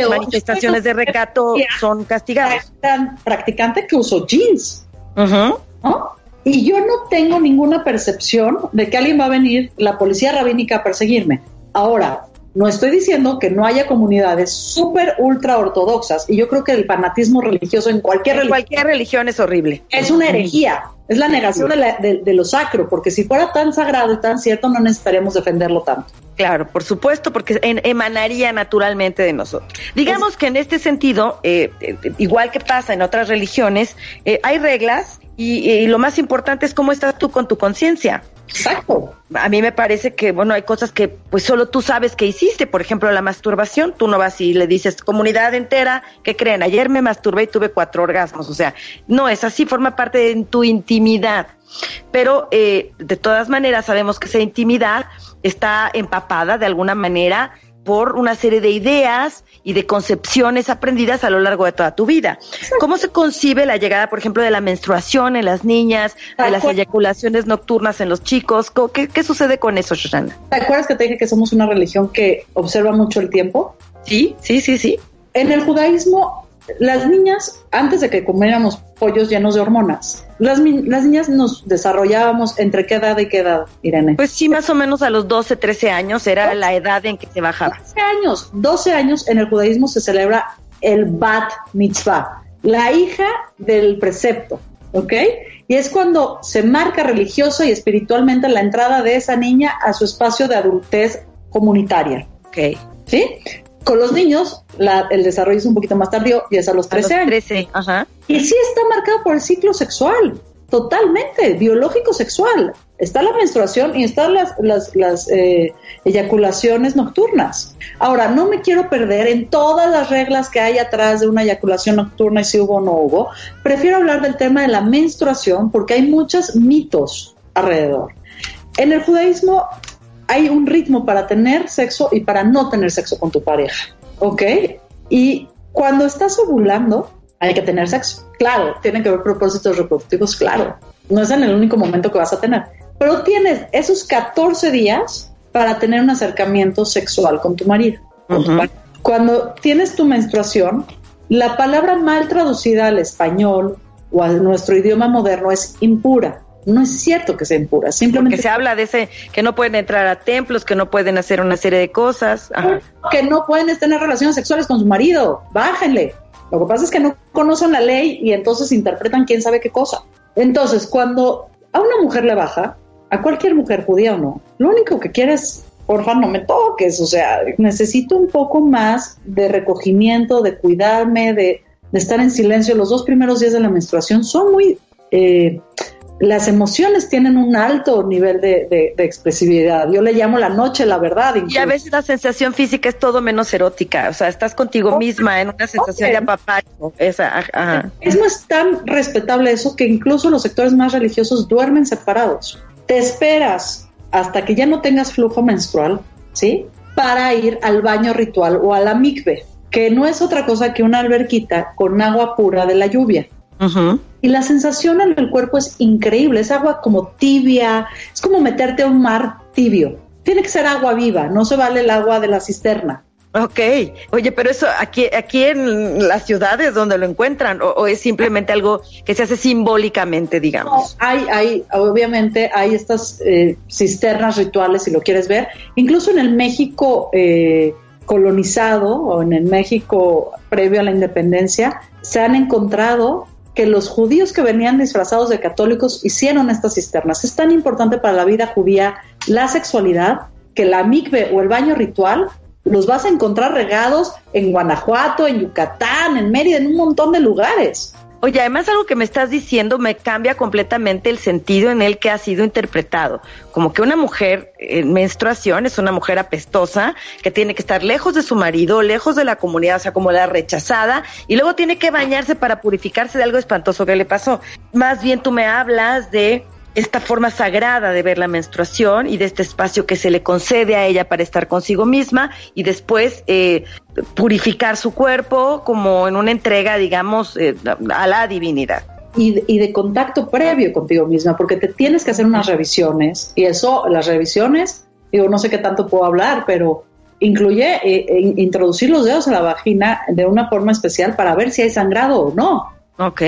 manifestaciones de recato, son castigados. Tan practicante que uso jeans. Y yo no tengo ninguna percepción de que alguien va a venir, la policía rabínica, a perseguirme. Ahora, no estoy diciendo que no haya comunidades súper ultra ortodoxas y yo creo que el fanatismo religioso en cualquier religión, cualquier religión es horrible. Es una herejía, es la negación de, lo sacro, porque si fuera tan sagrado y tan cierto no necesitaríamos defenderlo tanto. Claro, por supuesto, porque emanaría naturalmente de nosotros. Digamos que en este sentido, eh, eh, igual que pasa en otras religiones, eh, hay reglas y, lo más importante es cómo estás tú con tu conciencia. Exacto. A mí me parece que, bueno, hay cosas que pues solo tú sabes que hiciste. Por ejemplo, la masturbación. Tú no vas y le dices, comunidad entera, ¿qué creen? Ayer me masturbé y tuve cuatro orgasmos. O sea, no es así, forma parte de tu intimidad. Pero eh, de todas maneras sabemos que esa intimidad está empapada de alguna manera por una serie de ideas y de concepciones aprendidas a lo largo de toda tu vida. ¿Cómo se concibe la llegada, por ejemplo, de la menstruación en las niñas, de las eyaculaciones nocturnas en los chicos? ¿Qué, sucede con eso, Shoshana? ¿Te acuerdas que te dije que somos una religión que observa mucho el tiempo? Sí, sí, sí, sí. En el judaísmo las niñas, antes de que comiéramos pollos llenos de hormonas, las, las, niñas nos desarrollábamos entre qué edad y qué edad, Irene. Pues sí, más o menos a los 12, 13 años era la edad en que se bajaba. 12 años, 12 años en el judaísmo se celebra el bat mitzvah, la hija del precepto, ¿ok? Y es cuando se marca religiosa y espiritualmente la entrada de esa niña a su espacio de adultez comunitaria. Ok. ¿Sí? Con los niños, el desarrollo es un poquito más tardío y es a los 13 años. 13, ajá. Y sí está marcado por el ciclo sexual, totalmente, biológico sexual. Está la menstruación y están las, las, las eh, eyaculaciones nocturnas. Ahora, no me quiero perder en todas las reglas que hay atrás de una eyaculación nocturna y si hubo o no hubo. Prefiero hablar del tema de la menstruación porque hay muchos mitos alrededor. En el judaísmo hay un ritmo para tener sexo y para no tener sexo con tu pareja, ¿ok? Y cuando estás ovulando, hay que tener sexo. Claro, tienen que haber propósitos reproductivos, claro. No es en el único momento que vas a tener. Pero tienes esos 14 días para tener un acercamiento sexual con tu marido. Cuando tienes tu menstruación, la palabra mal traducida al español o a nuestro idioma moderno es impura. No es cierto que sea impura, simplemente... Que se habla de ese, que no pueden entrar a templos, que no pueden hacer una serie de cosas. Que no pueden tener relaciones sexuales con su marido, bájenle. Lo que pasa es que no conocen la ley y entonces interpretan quién sabe qué cosa. Entonces, cuando a una mujer le baja, a cualquier mujer judía o no, lo único que quiere es, porfa, no me toques, o sea, necesito un poco más de recogimiento, de cuidarme, de de estar en silencio. Los dos primeros días de la menstruación son muy... eh, las emociones tienen un alto nivel de, de- de expresividad. Yo le llamo la noche, la verdad. Y a veces la sensación física es todo menos erótica, o sea, estás contigo misma en una sensación de apapacho. Esa, ajá. Es más tan respetable eso que incluso los sectores más religiosos duermen separados. Te esperas hasta que ya no tengas flujo menstrual, ¿sí? Para ir al baño ritual o a la mikve, que no es otra cosa que una alberquita con agua pura de la lluvia. Y la sensación en el cuerpo es increíble, es agua como tibia, es como meterte a un mar tibio. Tiene que ser agua viva, no se vale el agua de la cisterna. Ok, oye, pero eso aquí, aquí en las ciudades donde lo encuentran, o, o es simplemente algo que se hace simbólicamente, digamos. No, hay, hay, obviamente, hay estas eh, cisternas rituales, si lo quieres ver. Incluso en el México eh, colonizado o en el México previo a la independencia, se han encontrado que los judíos que venían disfrazados de católicos hicieron estas cisternas. Es tan importante para la vida judía la sexualidad que la mikve o el baño ritual los vas a encontrar regados en Guanajuato, en Yucatán, en Mérida, en un montón de lugares. Oye, además algo que me estás diciendo me cambia completamente el sentido en el que ha sido interpretado. Como que una mujer en menstruación es una mujer apestosa que tiene que estar lejos de su marido, lejos de la comunidad, o sea, como la rechazada, y luego tiene que bañarse para purificarse de algo espantoso que le pasó. Más bien tú me hablas de esta forma sagrada de ver la menstruación y de este espacio que se le concede a ella para estar consigo misma y después eh, purificar su cuerpo como en una entrega, digamos, eh, a la divinidad. y y de contacto previo contigo misma, porque te tienes que hacer unas revisiones y eso, las revisiones, digo, no sé qué tanto puedo hablar, pero incluye eh, eh, introducir los dedos a la vagina de una forma especial para ver si hay sangrado o no. Ok.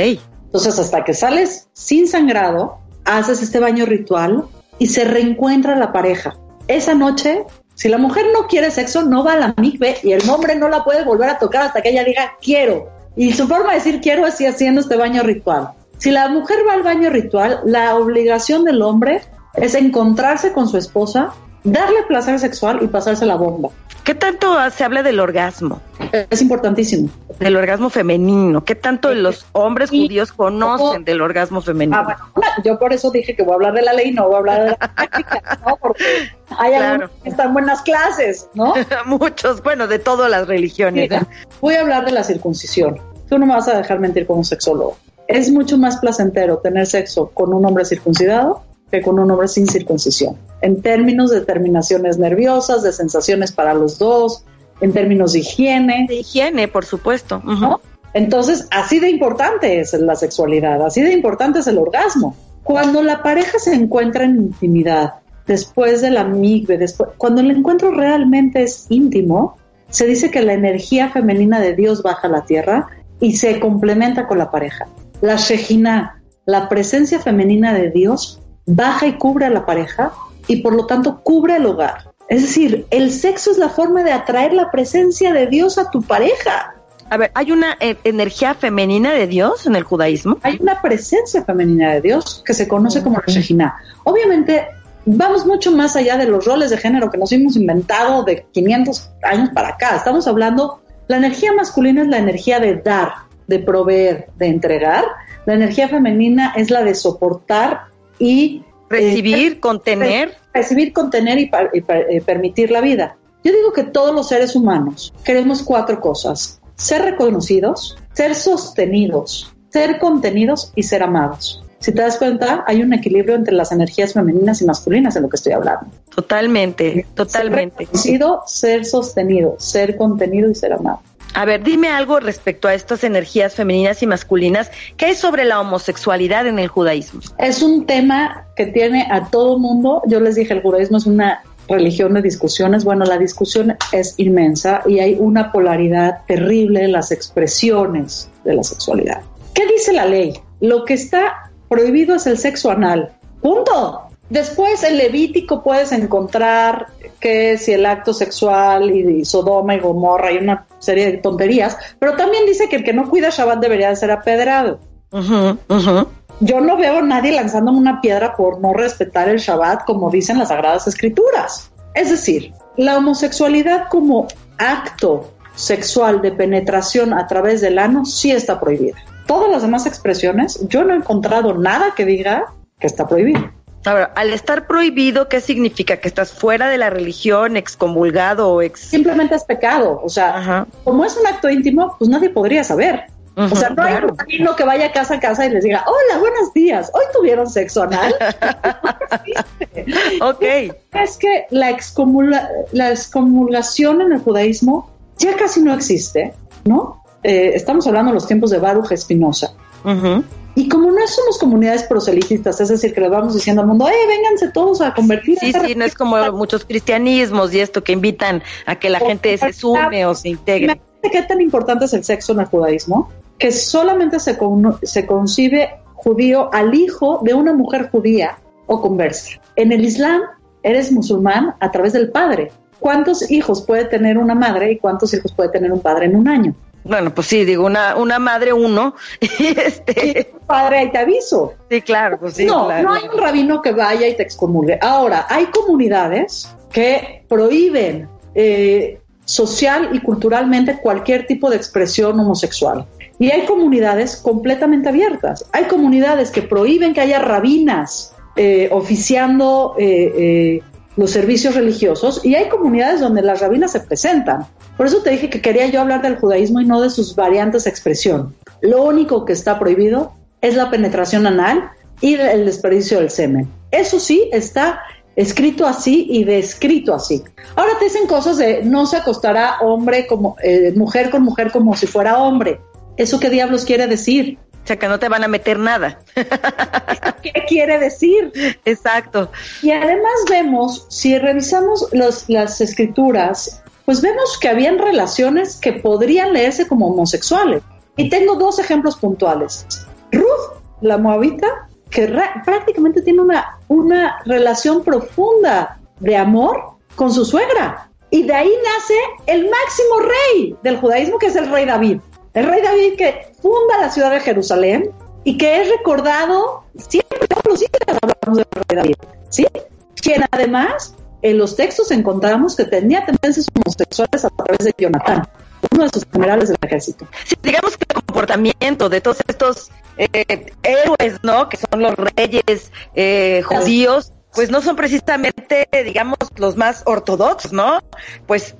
Entonces, hasta que sales sin sangrado, haces este baño ritual y se reencuentra la pareja. Esa noche, si la mujer no quiere sexo, no va a la mikve y el hombre no la puede volver a tocar hasta que ella diga quiero. Y su forma de decir quiero es haciendo este baño ritual. Si la mujer va al baño ritual, la obligación del hombre es encontrarse con su esposa, darle placer sexual y pasarse la bomba. ¿Qué tanto se habla del orgasmo? Es importantísimo. Del orgasmo femenino. ¿Qué tanto los hombres judíos conocen del orgasmo femenino? Ah, bueno, yo por eso dije que voy a hablar de la ley, no voy a hablar de la práctica, ¿no? Porque hay Claro. algunos que están buenas clases, ¿no? Muchos, bueno, de todas las religiones. Mira, voy a hablar de la circuncisión. Tú no me vas a dejar mentir como sexólogo. Es mucho más placentero tener sexo con un hombre circuncidado que con un hombre sin circuncisión. En términos de terminaciones nerviosas, de sensaciones para los dos, en términos de higiene. De higiene, por supuesto. ¿no? Entonces, así de importante es la sexualidad, así de importante es el orgasmo. Cuando la pareja se encuentra en intimidad, después de la migbe, después, cuando el encuentro realmente es íntimo, se dice que la energía femenina de Dios baja a la tierra y se complementa con la pareja. La Shejina, la presencia femenina de Dios, baja y cubre a la pareja y por lo tanto cubre el hogar. Es decir, el sexo es la forma de atraer la presencia de Dios a tu pareja. A ver, ¿hay una eh, energía femenina de Dios en el judaísmo? Hay una presencia femenina de Dios que se conoce como la Shejina. Obviamente, vamos mucho más allá de los roles de género que nos hemos inventado de 500 años para acá. Estamos hablando, la energía masculina es la energía de dar, de proveer, de entregar. La energía femenina es la de soportar y... Recibir, contener. Recibir, contener y, y eh, permitir la vida. Yo digo que todos los seres humanos queremos cuatro cosas. Ser reconocidos, ser sostenidos, ser contenidos y ser amados. Si te das cuenta, hay un equilibrio entre las energías femeninas y masculinas en lo que estoy hablando. Totalmente, totalmente. Ser reconocido, ser sostenido, ser contenido y ser amado. A ver, dime algo respecto a estas energías femeninas y masculinas. ¿Qué hay sobre la homosexualidad en el judaísmo? Es un tema que tiene a todo mundo. Yo les dije, el judaísmo es una religión de discusiones. Bueno, la discusión es inmensa y hay una polaridad terrible en las expresiones de la sexualidad. ¿Qué dice la ley? Lo que está prohibido es el sexo anal. Punto. Después en Levítico puedes encontrar que si el acto sexual y, y Sodoma y Gomorra y una serie de tonterías, pero también dice que el que no cuida Shabbat debería de ser apedrado. Yo no veo a nadie lanzándome una piedra por no respetar el Shabbat como dicen las Sagradas Escrituras. Es decir, la homosexualidad como acto sexual de penetración a través del ano sí está prohibida. Todas las demás expresiones, yo no he encontrado nada que diga que está prohibido. Ahora, al estar prohibido, ¿qué significa? ¿Que estás fuera de la religión, excomulgado o ex...? Simplemente es pecado. O sea, como es un acto íntimo, pues nadie podría saber. o sea, no hay un rabino que vaya casa a casa y les diga, hola, buenos días, hoy tuvieron sexo anal. ok. Es que la, excomula la excomulgación en el judaísmo ya casi no existe, ¿no? Eh, estamos hablando de los tiempos de Baruch Espinosa. Y como no somos comunidades proselitistas, es decir, que le vamos diciendo al mundo, eh, vénganse todos a convertir. Sí, sí, no es como muchos cristianismos y esto que invitan a que la gente se sume o se integre. ¿Qué tan importante es el sexo en el judaísmo? Que solamente se, se concibe judío al hijo de una mujer judía o conversa. En el Islam eres musulmán a través del padre. ¿Cuántos hijos puede tener una madre y cuántos hijos puede tener un padre en un año? Bueno, pues sí, digo, una, una madre uno y este... padre, ahí te aviso. Sí, claro, pues sí. No, no hay un rabino que vaya y te excomulgue. Ahora, hay comunidades que prohíben eh, social y culturalmente cualquier tipo de expresión homosexual. Y hay comunidades completamente abiertas. Hay comunidades que prohíben que haya rabinas eh, oficiando eh, los servicios religiosos y hay comunidades donde las rabinas se presentan. Por eso te dije que quería yo hablar del judaísmo y no de sus variantes de expresión. Lo único que está prohibido es la penetración anal y el desperdicio del semen. Eso sí está escrito así y descrito así. Ahora te dicen cosas de no se acostará hombre como eh, mujer con mujer como si fuera hombre. ¿Eso qué diablos quiere decir? O sea, que no te van a meter nada. ¿Qué quiere decir? Exacto. Y además vemos, si revisamos las escrituras, pues vemos que habían relaciones que podrían leerse como homosexuales. Y tengo dos ejemplos puntuales. Ruth, la moabita, que prácticamente tiene una, una relación profunda de amor con su suegra. Y de ahí nace el máximo rey del judaísmo, que es el rey David. El rey David que funda la ciudad de Jerusalén y que es recordado siempre, todos los días hablamos del rey David, ¿sí? Quien además en los textos encontramos que tenía tendencias homosexuales a través de Jonathan, uno de sus generales del ejército. Sí, digamos que el comportamiento de todos estos eh, héroes, ¿no? Que son los reyes eh, judíos, pues no son precisamente, digamos, los más ortodoxos, ¿no? Pues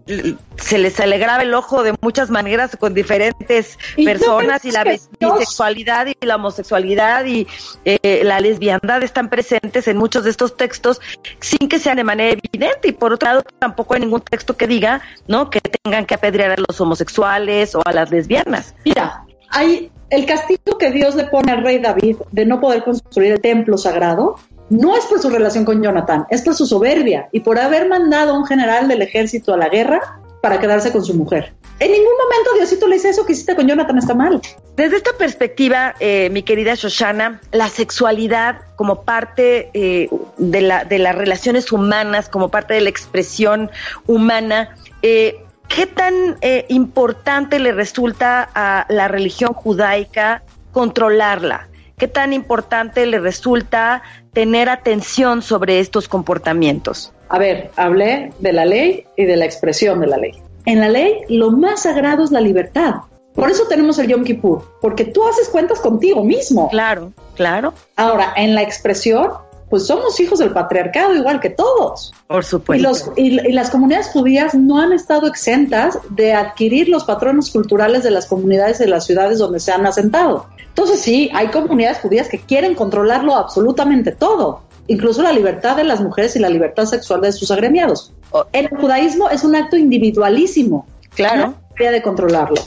se les alegraba el ojo de muchas maneras con diferentes personas y la bisexualidad y la homosexualidad y eh, la lesbiandad están presentes en muchos de estos textos sin que sean de manera evidente y por otro lado tampoco hay ningún texto que diga, ¿no? Que tengan que apedrear a los homosexuales o a las lesbianas. Mira, hay el castigo que Dios le pone al rey David de no poder construir el templo sagrado no es por su relación con Jonathan, es por su soberbia y por haber mandado a un general del ejército a la guerra para quedarse con su mujer. En ningún momento Diosito le dice eso que hiciste con Jonathan está mal. Desde esta perspectiva, eh, mi querida Shoshana, la sexualidad como parte eh, de, la, de las relaciones humanas, como parte de la expresión humana, eh, ¿qué tan importante le resulta a la religión judaica controlarla? ¿Qué tan importante le resulta tener atención sobre estos comportamientos? A ver, hablé de la ley y de la expresión de la ley. En la ley, lo más sagrado es la libertad. Por eso tenemos el Yom Kippur, porque tú haces cuentas contigo mismo. Claro, claro. Ahora, en la expresión, pues somos hijos del patriarcado igual que todos. Por supuesto. Y, y, las comunidades judías no han estado exentas de adquirir los patrones culturales de las comunidades de las ciudades donde se han asentado. Entonces sí, hay comunidades judías que quieren controlarlo absolutamente todo, incluso la libertad de las mujeres y la libertad sexual de sus agremiados. El judaísmo es un acto individualísimo. Claro. Nadie de controlarlo.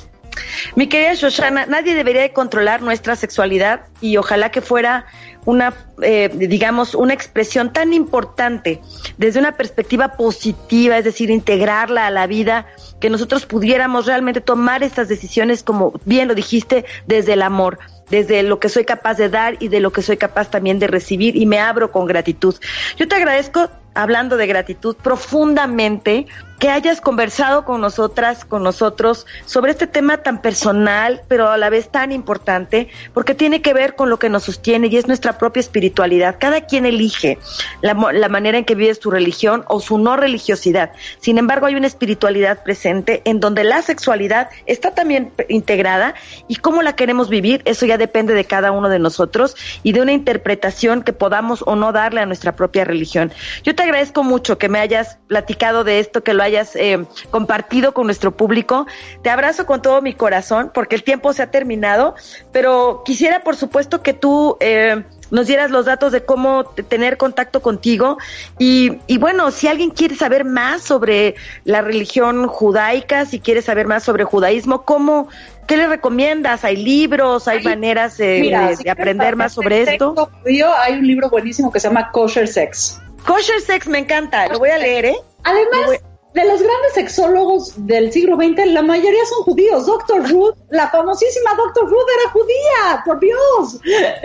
Mi querida Shoshana, nadie debería de controlar nuestra sexualidad y ojalá que fuera una, eh, digamos, una expresión tan importante desde una perspectiva positiva, es decir, integrarla a la vida, que nosotros pudiéramos realmente tomar estas decisiones, como bien lo dijiste, desde el amor desde lo que soy capaz de dar y de lo que soy capaz también de recibir y me abro con gratitud. Yo te agradezco, hablando de gratitud, profundamente que hayas conversado con nosotras, con nosotros, sobre este tema tan personal, pero a la vez tan importante, porque tiene que ver con lo que nos sostiene y es nuestra propia espiritualidad. Cada quien elige la, la manera en que vive su religión o su no religiosidad. Sin embargo, hay una espiritualidad presente en donde la sexualidad está también integrada y cómo la queremos vivir, eso ya depende de cada uno de nosotros y de una interpretación que podamos o no darle a nuestra propia religión. Yo te agradezco mucho que me hayas platicado de esto, que lo hayas eh, compartido con nuestro público. Te abrazo con todo mi corazón porque el tiempo se ha terminado, pero quisiera, por supuesto, que tú eh, nos dieras los datos de cómo tener contacto contigo. Y, y bueno, si alguien quiere saber más sobre la religión judaica, si quiere saber más sobre judaísmo, ¿cómo, ¿qué le recomiendas? ¿Hay libros? ¿Hay maneras eh, Mira, de, si de aprender más sobre esto? judío, hay un libro buenísimo que se llama Kosher Sex. Kosher Sex me encanta, lo voy a leer, ¿eh? Además, de los grandes sexólogos del siglo XX, la mayoría son judíos. Doctor Ruth, la famosísima Doctor Ruth era judía, por Dios,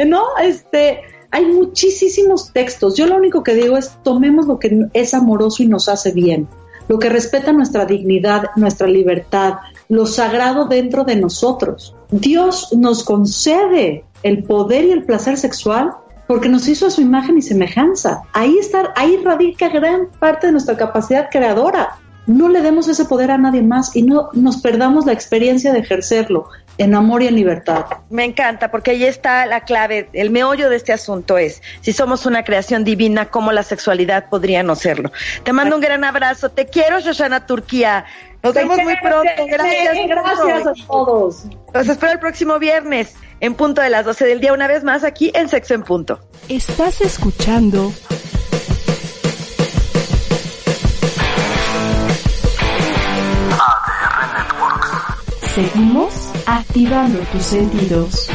¿no? Este, hay muchísimos textos. Yo lo único que digo es tomemos lo que es amoroso y nos hace bien, lo que respeta nuestra dignidad, nuestra libertad, lo sagrado dentro de nosotros. Dios nos concede el poder y el placer sexual porque nos hizo a su imagen y semejanza. Ahí está, ahí radica gran parte de nuestra capacidad creadora. No le demos ese poder a nadie más y no nos perdamos la experiencia de ejercerlo en amor y en libertad. Me encanta, porque ahí está la clave, el meollo de este asunto es, si somos una creación divina, ¿cómo la sexualidad podría no serlo? Te mando un gran abrazo, te quiero, Shoshana Turquía. Nos Te vemos muy pronto, gracias. gracias a todos. Los espero el próximo viernes, en punto de las 12 del día, una vez más aquí en Sexo en Punto. Estás escuchando ADR Networks. Seguimos activando tus sentidos.